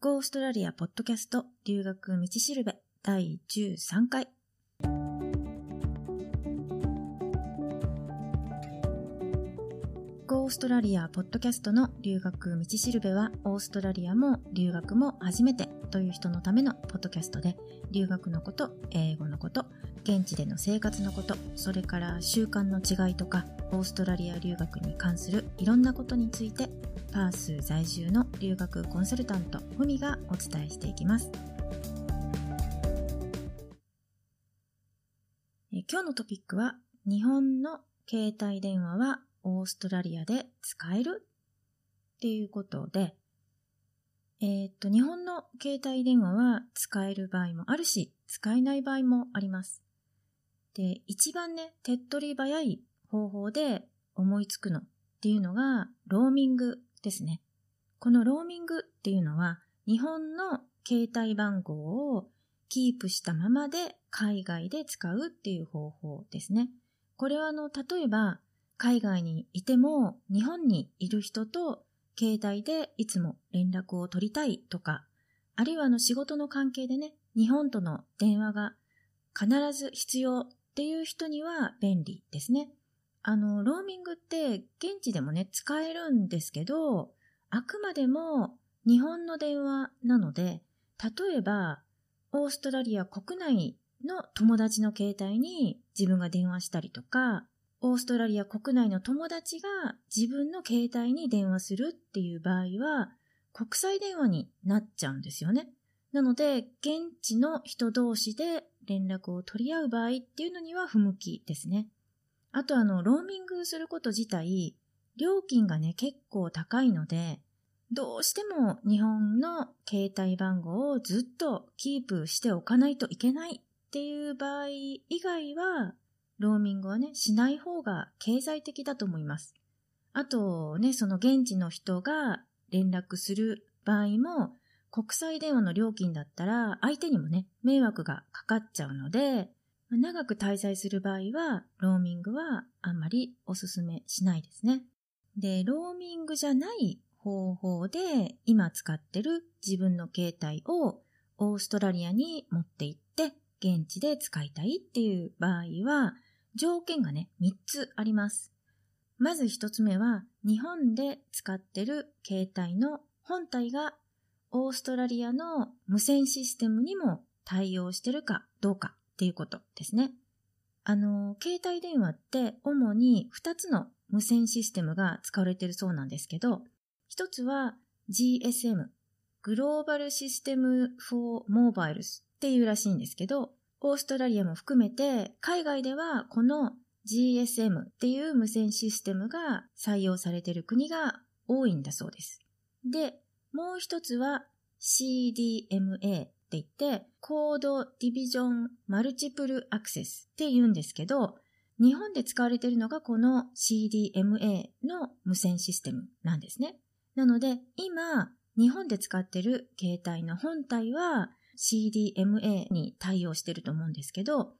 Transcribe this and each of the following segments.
ゴーストラリアポッドキャスト留学道しるべ第13回。ーストラリアポッドキャストの留学道しるべはオーストラリアも留学も初めてという人のためのポッドキャストで留学のこと、英語のこと、現地での生活のこと、それから習慣の違いとかオーストラリア留学に関するいろんなことについてパース在住の留学コンサルタントふみがお伝えしていきます今日のトピックは日本の携帯電話はオーストラリアで使える？っていうことでえー、っと日本の携帯電話は使える場合もあるし使えない場合もありますで一番ね手っ取り早い方法で思いつくのっていうのがローミングですね。このローミングっていうのは日本の携帯番号をキープしたままで海外で使うっていう方法ですね。これはあの、例えば海外にいても日本にいる人と携帯でいつも連絡を取りたいとか、あるいはあの仕事の関係でね、日本との電話が必ず必要っていう人には便利ですね。あの、ローミングって現地でもね、使えるんですけど、あくまでも日本の電話なので、例えば、オーストラリア国内の友達の携帯に自分が電話したりとか、オーストラリア国内の友達が自分の携帯に電話するっていう場合は、国際電話になっちゃうんですよね。なので、現地の人同士で連絡を取り合う場合っていうのには不向きですね。あとあの、ローミングすること自体、料金がね、結構高いので、どうしても日本の携帯番号をずっとキープしておかないといけないっていう場合以外は、ローミングはね、しない方が経済的だと思います。あとね、その現地の人が連絡する場合も、国際電話の料金だったら相手にもね、迷惑がかかっちゃうので、長く滞在する場合は、ローミングはあんまりおすすめしないですね。で、ローミングじゃない方法で今使ってる自分の携帯をオーストラリアに持って行って現地で使いたいっていう場合は条件がね、3つあります。まず1つ目は日本で使ってる携帯の本体がオーストラリアの無線システムにも対応してるかどうかっていうことですね。あの、携帯電話って主に2つの無線システムが使われてるそうなんですけど、1つは GSM、グローバルシステム for Mobiles っていうらしいんですけど、オーストラリアも含めて海外ではこの GSM っていう無線システムが採用されている国が多いんだそうです。で、もう一つは CDMA って言って、コードディビジョンマルチプルアクセスって言うんですけど、日本で使われているのがこの CDMA の無線システムなんですね。なので、今、日本で使っている携帯の本体は CDMA に対応していると思うんですけど、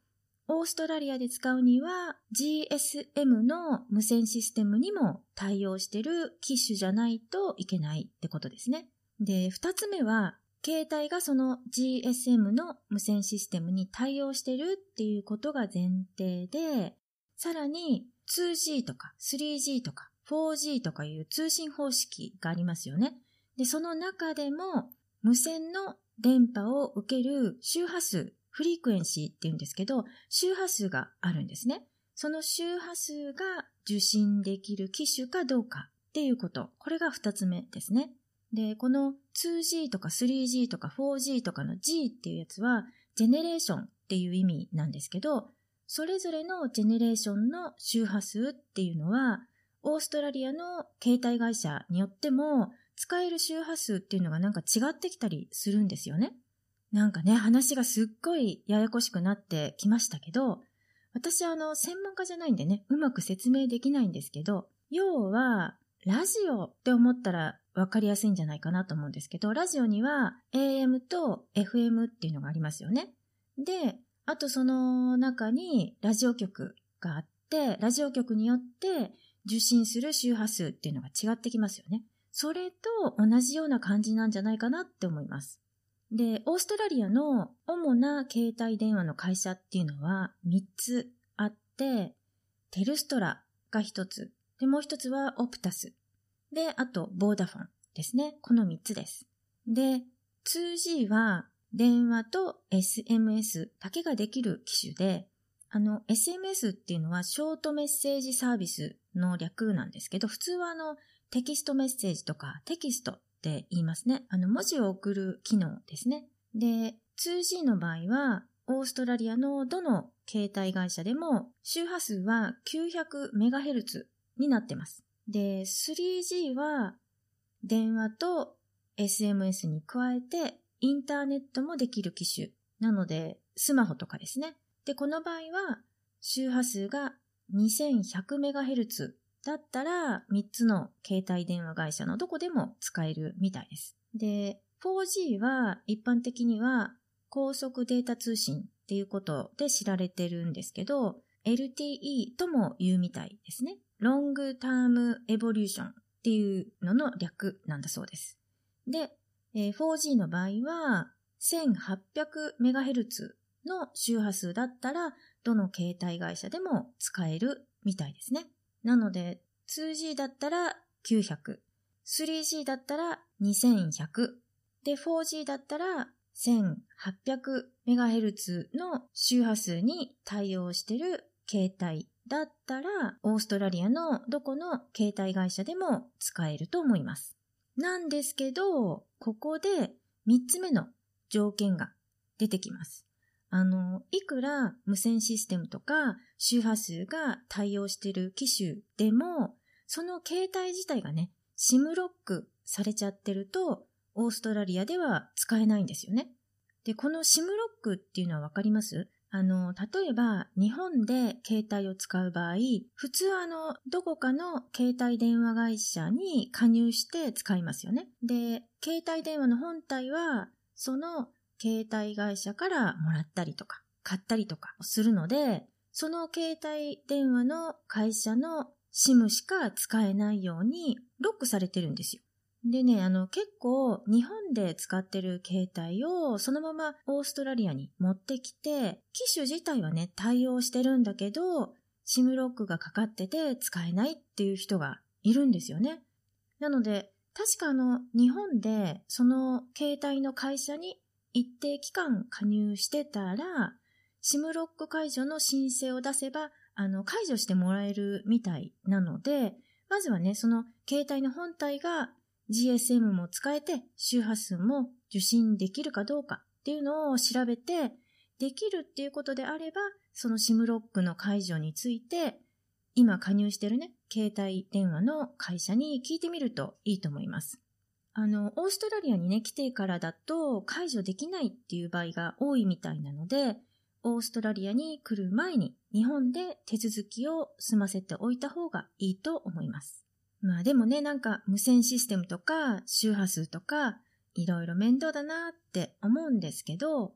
オーストラリアで使うには GSM の無線システムにも対応している機種じゃないといけないってことですね。で、二つ目は携帯がその GSM の無線システムに対応してるっていうことが前提で、さらに 2G とか 3G とか 4G とかいう通信方式がありますよね。で、その中でも無線の電波を受ける周波数、フリークエンシーって言うんですけど、周波数があるんですね。その周波数が受信できる機種かどうかっていうこと。これが二つ目ですね。で、この 2G とか 3G とか 4G とかの G っていうやつは、ジェネレーションっていう意味なんですけど、それぞれのジェネレーションの周波数っていうのは、オーストラリアの携帯会社によっても、使える周波数っていうのがなんか違ってきたりするんですよね。なんかね、話がすっごいややこしくなってきましたけど、私あの、専門家じゃないんでね、うまく説明できないんですけど、要は、ラジオって思ったらわかりやすいんじゃないかなと思うんですけど、ラジオには AM と FM っていうのがありますよね。で、あとその中にラジオ局があって、ラジオ局によって受信する周波数っていうのが違ってきますよね。それと同じような感じなんじゃないかなって思います。で、オーストラリアの主な携帯電話の会社っていうのは3つあって、テルストラが1つ、で、もう1つはオプタス、で、あと、ボーダフォンですね。この3つです。で、2G は電話と SMS だけができる機種で、あの、SMS っていうのはショートメッセージサービスの略なんですけど、普通はあの、テキストメッセージとかテキストって言いますね。あの、文字を送る機能ですね。で、2G の場合は、オーストラリアのどの携帯会社でも周波数は 900MHz になってます。で、3G は電話と SMS に加えてインターネットもできる機種なのでスマホとかですね。で、この場合は周波数が 2100MHz だったら3つの携帯電話会社のどこでも使えるみたいです。で、4G は一般的には高速データ通信っていうことで知られてるんですけど、LTE とも言うみたいですね。ロングタームエボリューションっていうのの略なんだそうです。で、4G の場合は 1800MHz の周波数だったらどの携帯会社でも使えるみたいですね。なので 2G だったら900、3G だったら2100、で 4G だったら 1800MHz の周波数に対応してる携帯だったら、オーストラリアのどこの携帯会社でも使えると思います。なんですけど、ここで3つ目の条件が出てきます。あの、いくら無線システムとか周波数が対応している機種でも、その携帯自体がね、SIM ロックされちゃってると、オーストラリアでは使えないんですよね。で、この SIM ロックっていうのはわかります？あの、例えば日本で携帯を使う場合、普通あの、どこかの携帯電話会社に加入して使いますよね。で、携帯電話の本体は、その携帯会社からもらったりとか、買ったりとかするので、その携帯電話の会社の SIM しか使えないようにロックされてるんですよ。でね、あの、結構日本で使ってる携帯をそのままオーストラリアに持ってきて、機種自体はね、対応してるんだけど、SIM ロックがかかってて使えないっていう人がいるんですよね。なので、確かあの、日本でその携帯の会社に一定期間加入してたら、SIM ロック解除の申請を出せば、あの、解除してもらえるみたいなので、まずはね、その携帯の本体が GSM も使えて周波数も受信できるかどうかっていうのを調べて、できるっていうことであれば、その SIM ロックの解除について、今加入してるね、携帯電話の会社に聞いてみるといいと思います。あの、オーストラリアにね、来てからだと解除できないっていう場合が多いみたいなので、オーストラリアに来る前に日本で手続きを済ませておいた方がいいと思います。まあでもね、なんか無線システムとか周波数とかいろいろ面倒だなって思うんですけど、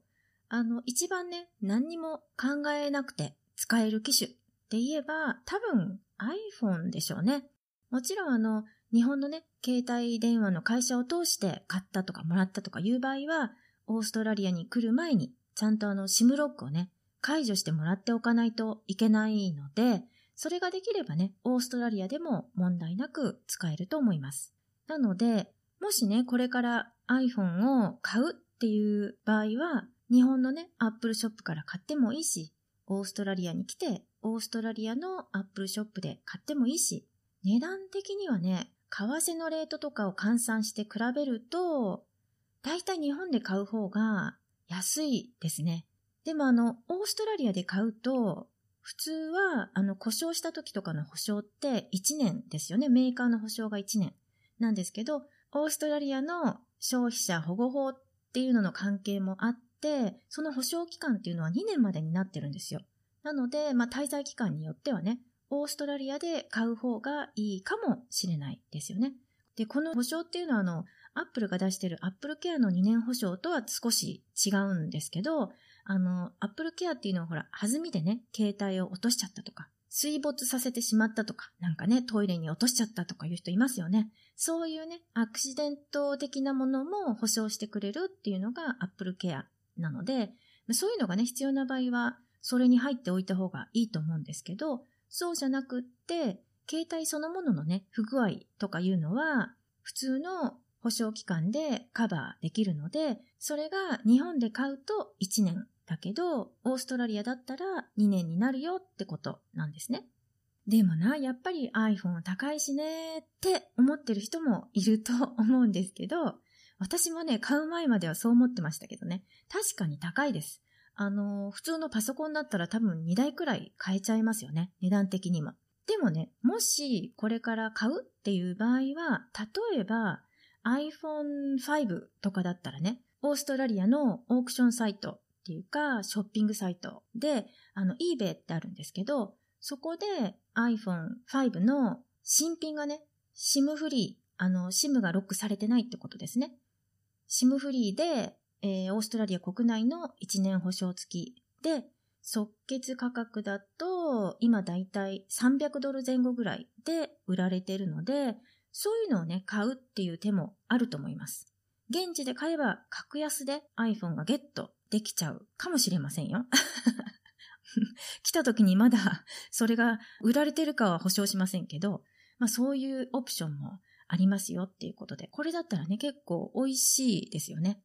あの、一番ね、何にも考えなくて使える機種って言えば多分 iPhone でしょうね。もちろんあの、日本のね、携帯電話の会社を通して買ったとかもらったとかいう場合は、オーストラリアに来る前にちゃんとあの SIM ロックをね、解除してもらっておかないといけないので、それができればね、オーストラリアでも問題なく使えると思います。なので、もしね、これから iPhone を買うっていう場合は、日本のね、Apple ショップから買ってもいいし、オーストラリアに来て、オーストラリアの Apple ショップで買ってもいいし、値段的にはね、為替のレートとかを換算して比べると、だいたい日本で買う方が安いですね。でもあの、オーストラリアで買うと、普通は、あの、故障した時とかの保証って1年ですよね。メーカーの保証が1年なんですけど、オーストラリアの消費者保護法っていうのの関係もあって、その保証期間っていうのは2年までになってるんですよ。なので、まあ、滞在期間によってはね、オーストラリアで買う方がいいかもしれないですよね。で、この保証っていうのは、あの、アップルが出してるアップルケアの2年保証とは少し違うんですけど、あの、アップルケアっていうのはほら、弾みでね、携帯を落としちゃったとか、水没させてしまったとか、なんかね、トイレに落としちゃったとかいう人いますよね。そういうね、アクシデント的なものも保証してくれるっていうのが Apple Care なので、そういうのがね、必要な場合は、それに入っておいた方がいいと思うんですけど、そうじゃなくって、携帯そのもののね、不具合とかいうのは、普通の保証期間でカバーできるので、それが日本で買うと1年だけど、オーストラリアだったら2年になるよってことなんですね。でもな、やっぱり iPhone 高いしねって思ってる人もいると思うんですけど、私もね、買う前まではそう思ってましたけどね、確かに高いです。あの、普通のパソコンだったら多分2台くらい買えちゃいますよね、値段的にも。でもね、もしこれから買うっていう場合は、例えば iPhone5 とかだったらね、オーストラリアのオークションサイトっていうか、ショッピングサイトで、あの、eBay ってあるんですけど、そこで iPhone5 の新品がね、SIM フリー、あの、SIM がロックされてないってことですね。SIM フリーで、えー、オーストラリア国内の1年保証付きで、即決価格だと、今だいたい300ドル前後ぐらいで売られてるので、そういうのをね、買うっていう手もあると思います。現地で買えば格安で iPhone がゲットできちゃうかもしれませんよ。来た時にまだ それが売られてるかは保証しませんけど、まあそういうオプションもありますよっていうことで、これだったらね、結構美味しいですよね。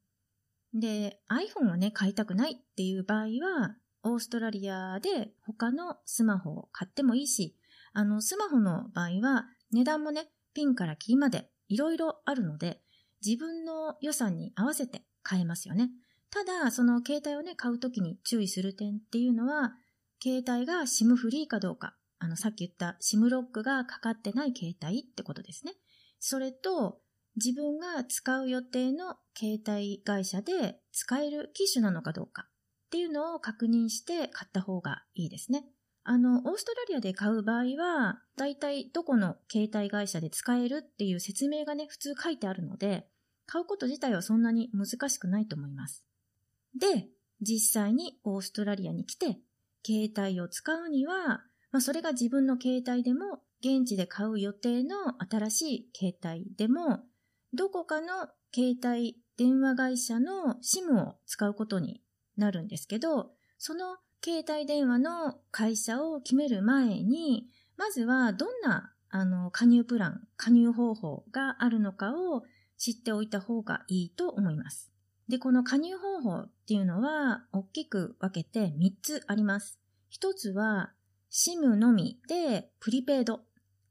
で、iPhone をね、買いたくないっていう場合は、オーストラリアで他のスマホを買ってもいいし、あの、スマホの場合は値段もね、ピンからキーまでいろいろあるので、自分の予算に合わせて買えますよね。ただ、その携帯をね、買うときに注意する点っていうのは、携帯が SIM フリーかどうか、あの、さっき言った SIM ロックがかかってない携帯ってことですね。それと、自分が使う予定の携帯会社で使える機種なのかどうかっていうのを確認して買った方がいいですね。あの、オーストラリアで買う場合は、だいたいどこの携帯会社で使えるっていう説明がね、普通書いてあるので、買うこと自体はそんなに難しくないと思います。で、実際にオーストラリアに来て、携帯を使うには、まあ、それが自分の携帯でも、現地で買う予定の新しい携帯でも、どこかの携帯電話会社の SIM を使うことになるんですけど、その携帯電話の会社を決める前に、まずはどんなあの加入プラン、加入方法があるのかを知っておいた方がいいと思います。で、この加入方法っていうのは大きく分けて3つあります。1つは SIM のみでプリペイド。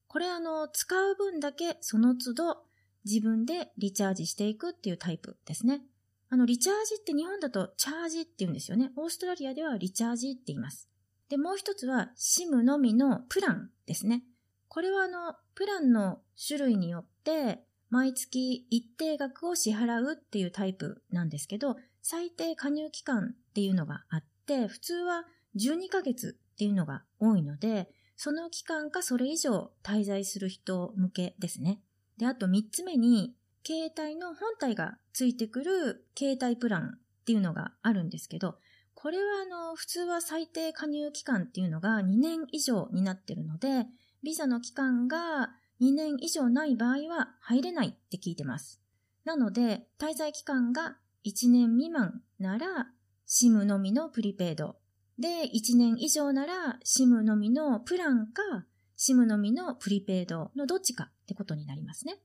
これあの、使う分だけその都度自分でリチャージしていくっていうタイプですね。あの、リチャージって日本だとチャージって言うんですよね。オーストラリアではリチャージって言います。で、もう一つは SIM のみのプランですね。これはあの、プランの種類によって毎月一定額を支払うっていうタイプなんですけど、最低加入期間っていうのがあって、普通は12ヶ月っていうのが多いので、その期間かそれ以上滞在する人向けですね。で、あと3つ目に、携帯の本体がついてくる携帯プランっていうのがあるんですけど、これはあの、普通は最低加入期間っていうのが2年以上になってるので、ビザの期間が2年以上ない場合は入れないって聞いてます。なので、滞在期間が1年未満なら SIM のみのプリペイド。で、1年以上なら SIM のみのプランか SIM のみのプリペイドのどっちかってことになりますね。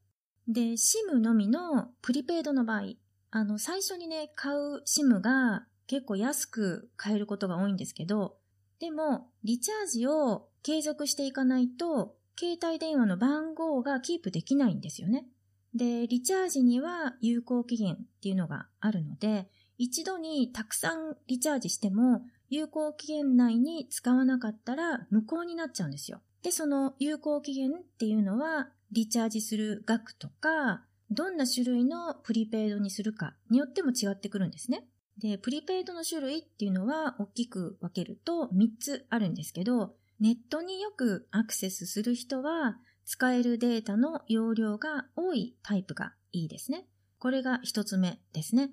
で、SIM のみのプリペイドの場合、あの、最初にね、買う SIM が結構安く買えることが多いんですけど、でも、リチャージを継続していかないと、携帯電話の番号がキープできないんですよね。で、リチャージには有効期限っていうのがあるので、一度にたくさんリチャージしても、有効期限内に使わなかったら無効になっちゃうんですよ。で、その有効期限っていうのは、リチャージする額とか、どんな種類のプリペイドにするかによっても違ってくるんですね。で、プリペイドの種類っていうのは大きく分けると3つあるんですけど、ネットによくアクセスする人は、使えるデータの容量が多いタイプがいいですね。これが一つ目ですね。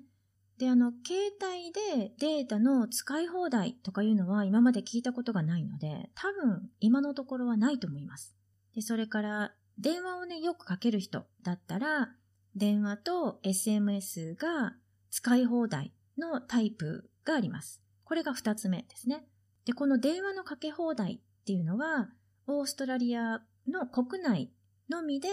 で、あの、携帯でデータの使い放題とかいうのは今まで聞いたことがないので、多分今のところはないと思います。で、それから電話をね、よくかける人だったら、電話と SMS が使い放題のタイプがあります。これが二つ目ですね。で、この電話のかけ放題っていうのは、オーストラリアの国内のみで、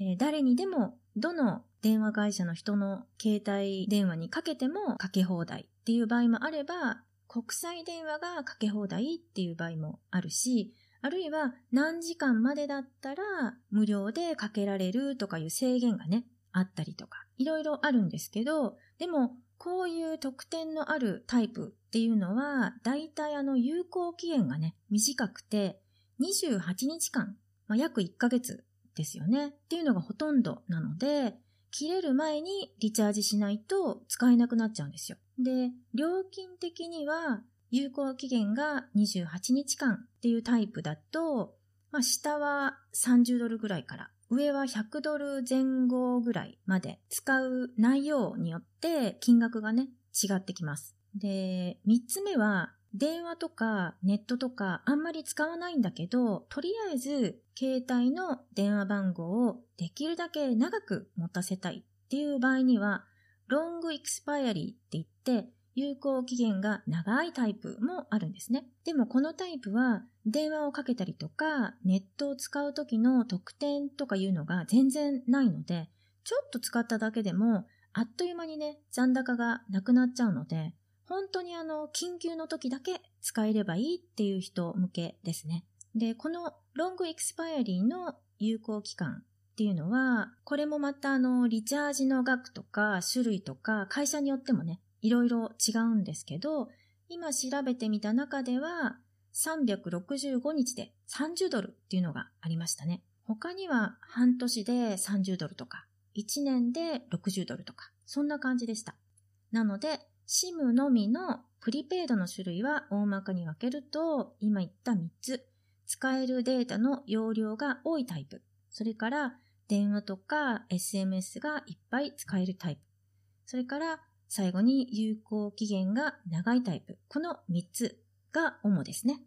えー、誰にでもどの電話会社の人の携帯電話にかけてもかけ放題っていう場合もあれば、国際電話がかけ放題っていう場合もあるし、あるいは何時間までだったら無料でかけられるとかいう制限がね、あったりとか、いろいろあるんですけど、でもこういう特典のあるタイプっていうのは、だいたいあの有効期限がね、短くて28日間、まあ、約1ヶ月ですよね。っていうのがほとんどなので、切れる前にリチャージしないと使えなくなっちゃうんですよ。で、料金的には有効期限が28日間っていうタイプだと、まあ、下は30ドルぐらいから、上は100ドル前後ぐらいまで使う内容によって金額がね、違ってきます。で、3つ目は、電話とかネットとかあんまり使わないんだけど、とりあえず携帯の電話番号をできるだけ長く持たせたいっていう場合には、ロングエクスパイアリーって言って、有効期限が長いタイプもあるんですね。でもこのタイプは電話をかけたりとかネットを使う時の特典とかいうのが全然ないので、ちょっと使っただけでもあっという間にね、残高がなくなっちゃうので、本当にあの、緊急の時だけ使えればいいっていう人向けですね。で、このロングエクスパイアリーの有効期間っていうのは、これもまたあの、リチャージの額とか種類とか会社によってもね、いろいろ違うんですけど、今調べてみた中では、365日で30ドルっていうのがありましたね。他には半年で30ドルとか、1年で60ドルとか、そんな感じでした。なので、SIM のみのプリペイドの種類は大まかに分けると、今言った3つ。使えるデータの容量が多いタイプ。それから電話とか SMS がいっぱい使えるタイプ。それから最後に有効期限が長いタイプ。この3つが主ですね。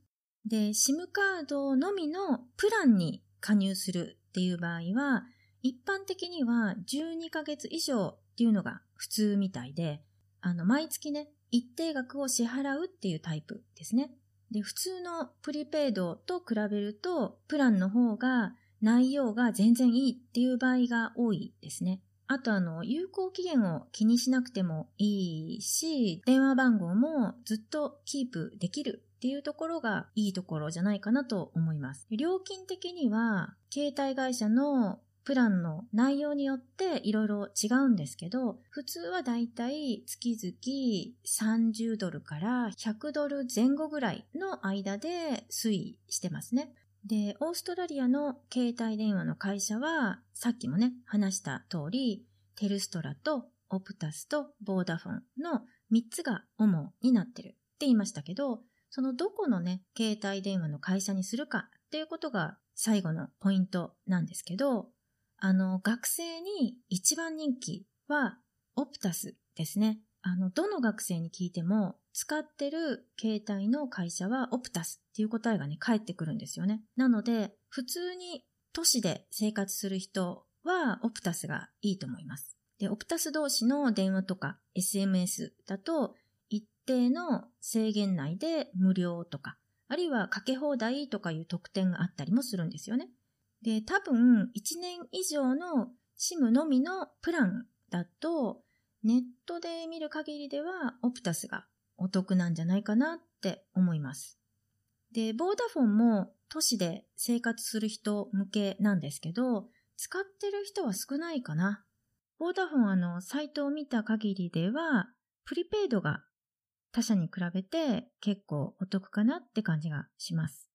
で、SIM カードのみのプランに加入するっていう場合は、一般的には12ヶ月以上っていうのが普通みたいで、あの、毎月ね、一定額を支払うっていうタイプですね。で、普通のプリペイドと比べると、プランの方が内容が全然いいっていう場合が多いですね。あとあの、有効期限を気にしなくてもいいし、電話番号もずっとキープできるっていうところがいいところじゃないかなと思います。料金的には、携帯会社のプランの内容によっていろいろ違うんですけど、普通はだいたい月々30ドルから100ドル前後ぐらいの間で推移してますね。で、オーストラリアの携帯電話の会社は、さっきもね、話した通り、テルストラとオプタスとボーダフォンの3つが主になってるって言いましたけど、そのどこのね、携帯電話の会社にするかっていうことが最後のポイントなんですけど、あの、学生に一番人気は、オプタスですね。あの、どの学生に聞いても、使ってる携帯の会社はオプタスっていう答えがね、返ってくるんですよね。なので、普通に都市で生活する人は、オプタスがいいと思います。で、オプタス同士の電話とか SMS だと、一定の制限内で無料とか、あるいはかけ放題とかいう特典があったりもするんですよね。で、多分1年以上の SIM のみのプランだと、ネットで見る限りではオプタスがお得なんじゃないかなって思います。で、ボーダフォンも都市で生活する人向けなんですけど、使ってる人は少ないかな。ボーダフォンあの、サイトを見た限りでは、プリペイドが他社に比べて結構お得かなって感じがします。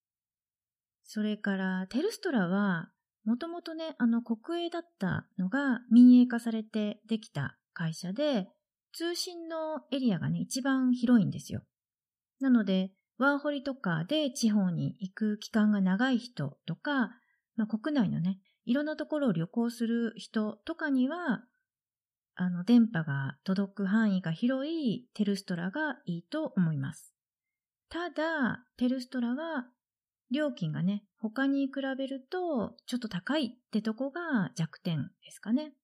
それから、テルストラは、もともとね、あの国営だったのが民営化されてできた会社で、通信のエリアがね、一番広いんですよ。なので、ワーホリとかで地方に行く期間が長い人とか、まあ、国内のね、いろんなところを旅行する人とかには、あの、電波が届く範囲が広いテルストラがいいと思います。ただ、テルストラは料金がね、他に比べるとちょっと高いってとこが弱点ですかね。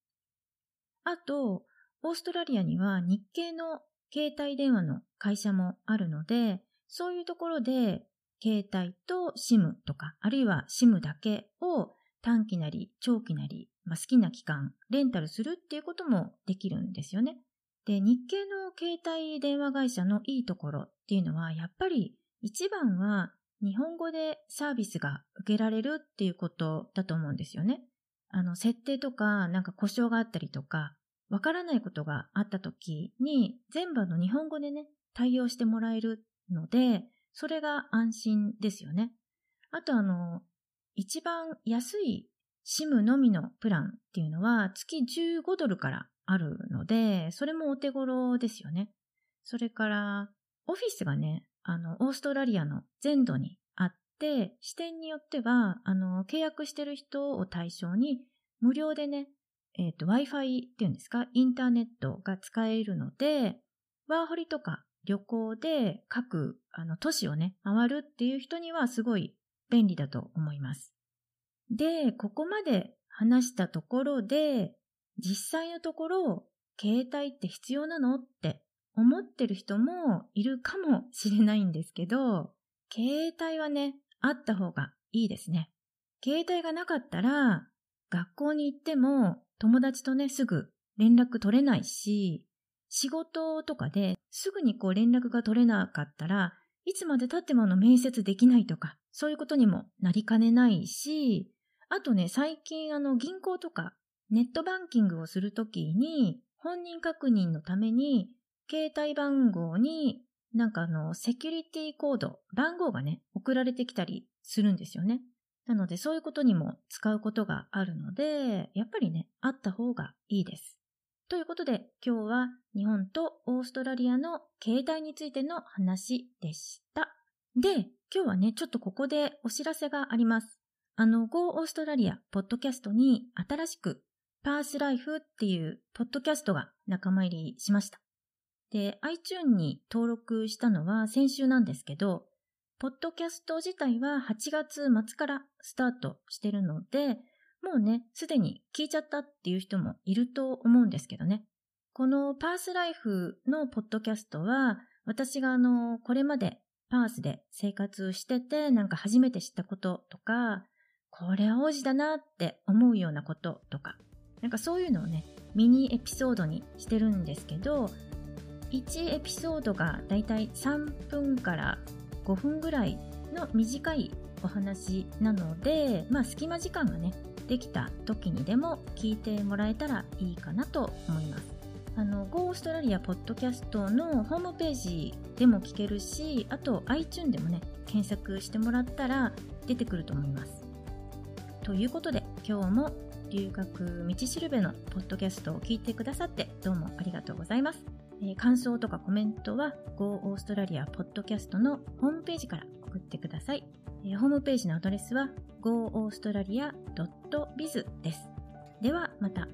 あと、オーストラリアには日系の携帯電話の会社もあるので、そういうところで携帯と SIM とか、あるいは SIM だけを短期なり長期なり、まあ、好きな期間レンタルするっていうこともできるんですよね。で、日系の携帯電話会社のいいところっていうのは、やっぱり一番は日本語でサービスが受けられるっていうことだと思うんですよね。あの、設定とか、なんか故障があったりとか、わからないことがあった時に、全部の日本語でね、対応してもらえるので、それが安心ですよね。あとあの、一番安い SIM のみのプランっていうのは月15ドルからあるので、それもお手頃ですよね。それから、オフィスがね、あの、オーストラリアの全土にあって、視点によっては、あの、契約してる人を対象に、無料でね、えっ、ー、と、Wi-Fi っていうんですか、インターネットが使えるので、ワーホリとか旅行で各、あの、都市をね、回るっていう人にはすごい便利だと思います。で、ここまで話したところで、実際のところ、携帯って必要なのって思ってる人もいるかもしれないんですけど、携帯はね、あった方がいいですね。携帯がなかったら、学校に行っても友達とね、すぐ連絡取れないし、仕事とかですぐにこう連絡が取れなかったらいつまで経ってもの面接できないとか、そういうことにもなりかねないし、あとね、最近あの銀行とかネットバンキングをするときに本人確認のために携帯番号になんかあのセキュリティコード、番号がね、送られてきたりするんですよね。なのでそういうことにも使うことがあるので、やっぱりね、あった方がいいです。ということで、今日は日本とオーストラリアの携帯についての話でした。で、今日はね、ちょっとここでお知らせがあります。あの、Go オーストラリアポッドキャストに新しくパースライフっていうポッドキャストが仲間入りしました。で、iTune に登録したのは先週なんですけど、ポッドキャスト自体は8月末からスタートしてるので、もうね、すでに聞いちゃったっていう人もいると思うんですけどね。このパースライフのポッドキャストは、私があの、これまでパースで生活してて、なんか初めて知ったこととか、これは王子だなって思うようなこととか、なんかそういうのをね、ミニエピソードにしてるんですけど、1エピソードがだいたい3分から5分ぐらいの短いお話なので、まあ隙間時間がね、できた時にでも聞いてもらえたらいいかなと思います。あの、Go オーストラリアポッドキャストのホームページでも聞けるし、あと iTune でもね、検索してもらったら出てくると思います。ということで、今日も留学道しるべのポッドキャストを聞いてくださってどうもありがとうございます。え、感想とかコメントは Go オーストラリアポッドキャストのホームページから送ってください。え、ホームページのアドレスは goaustralia.biz です。ではまた。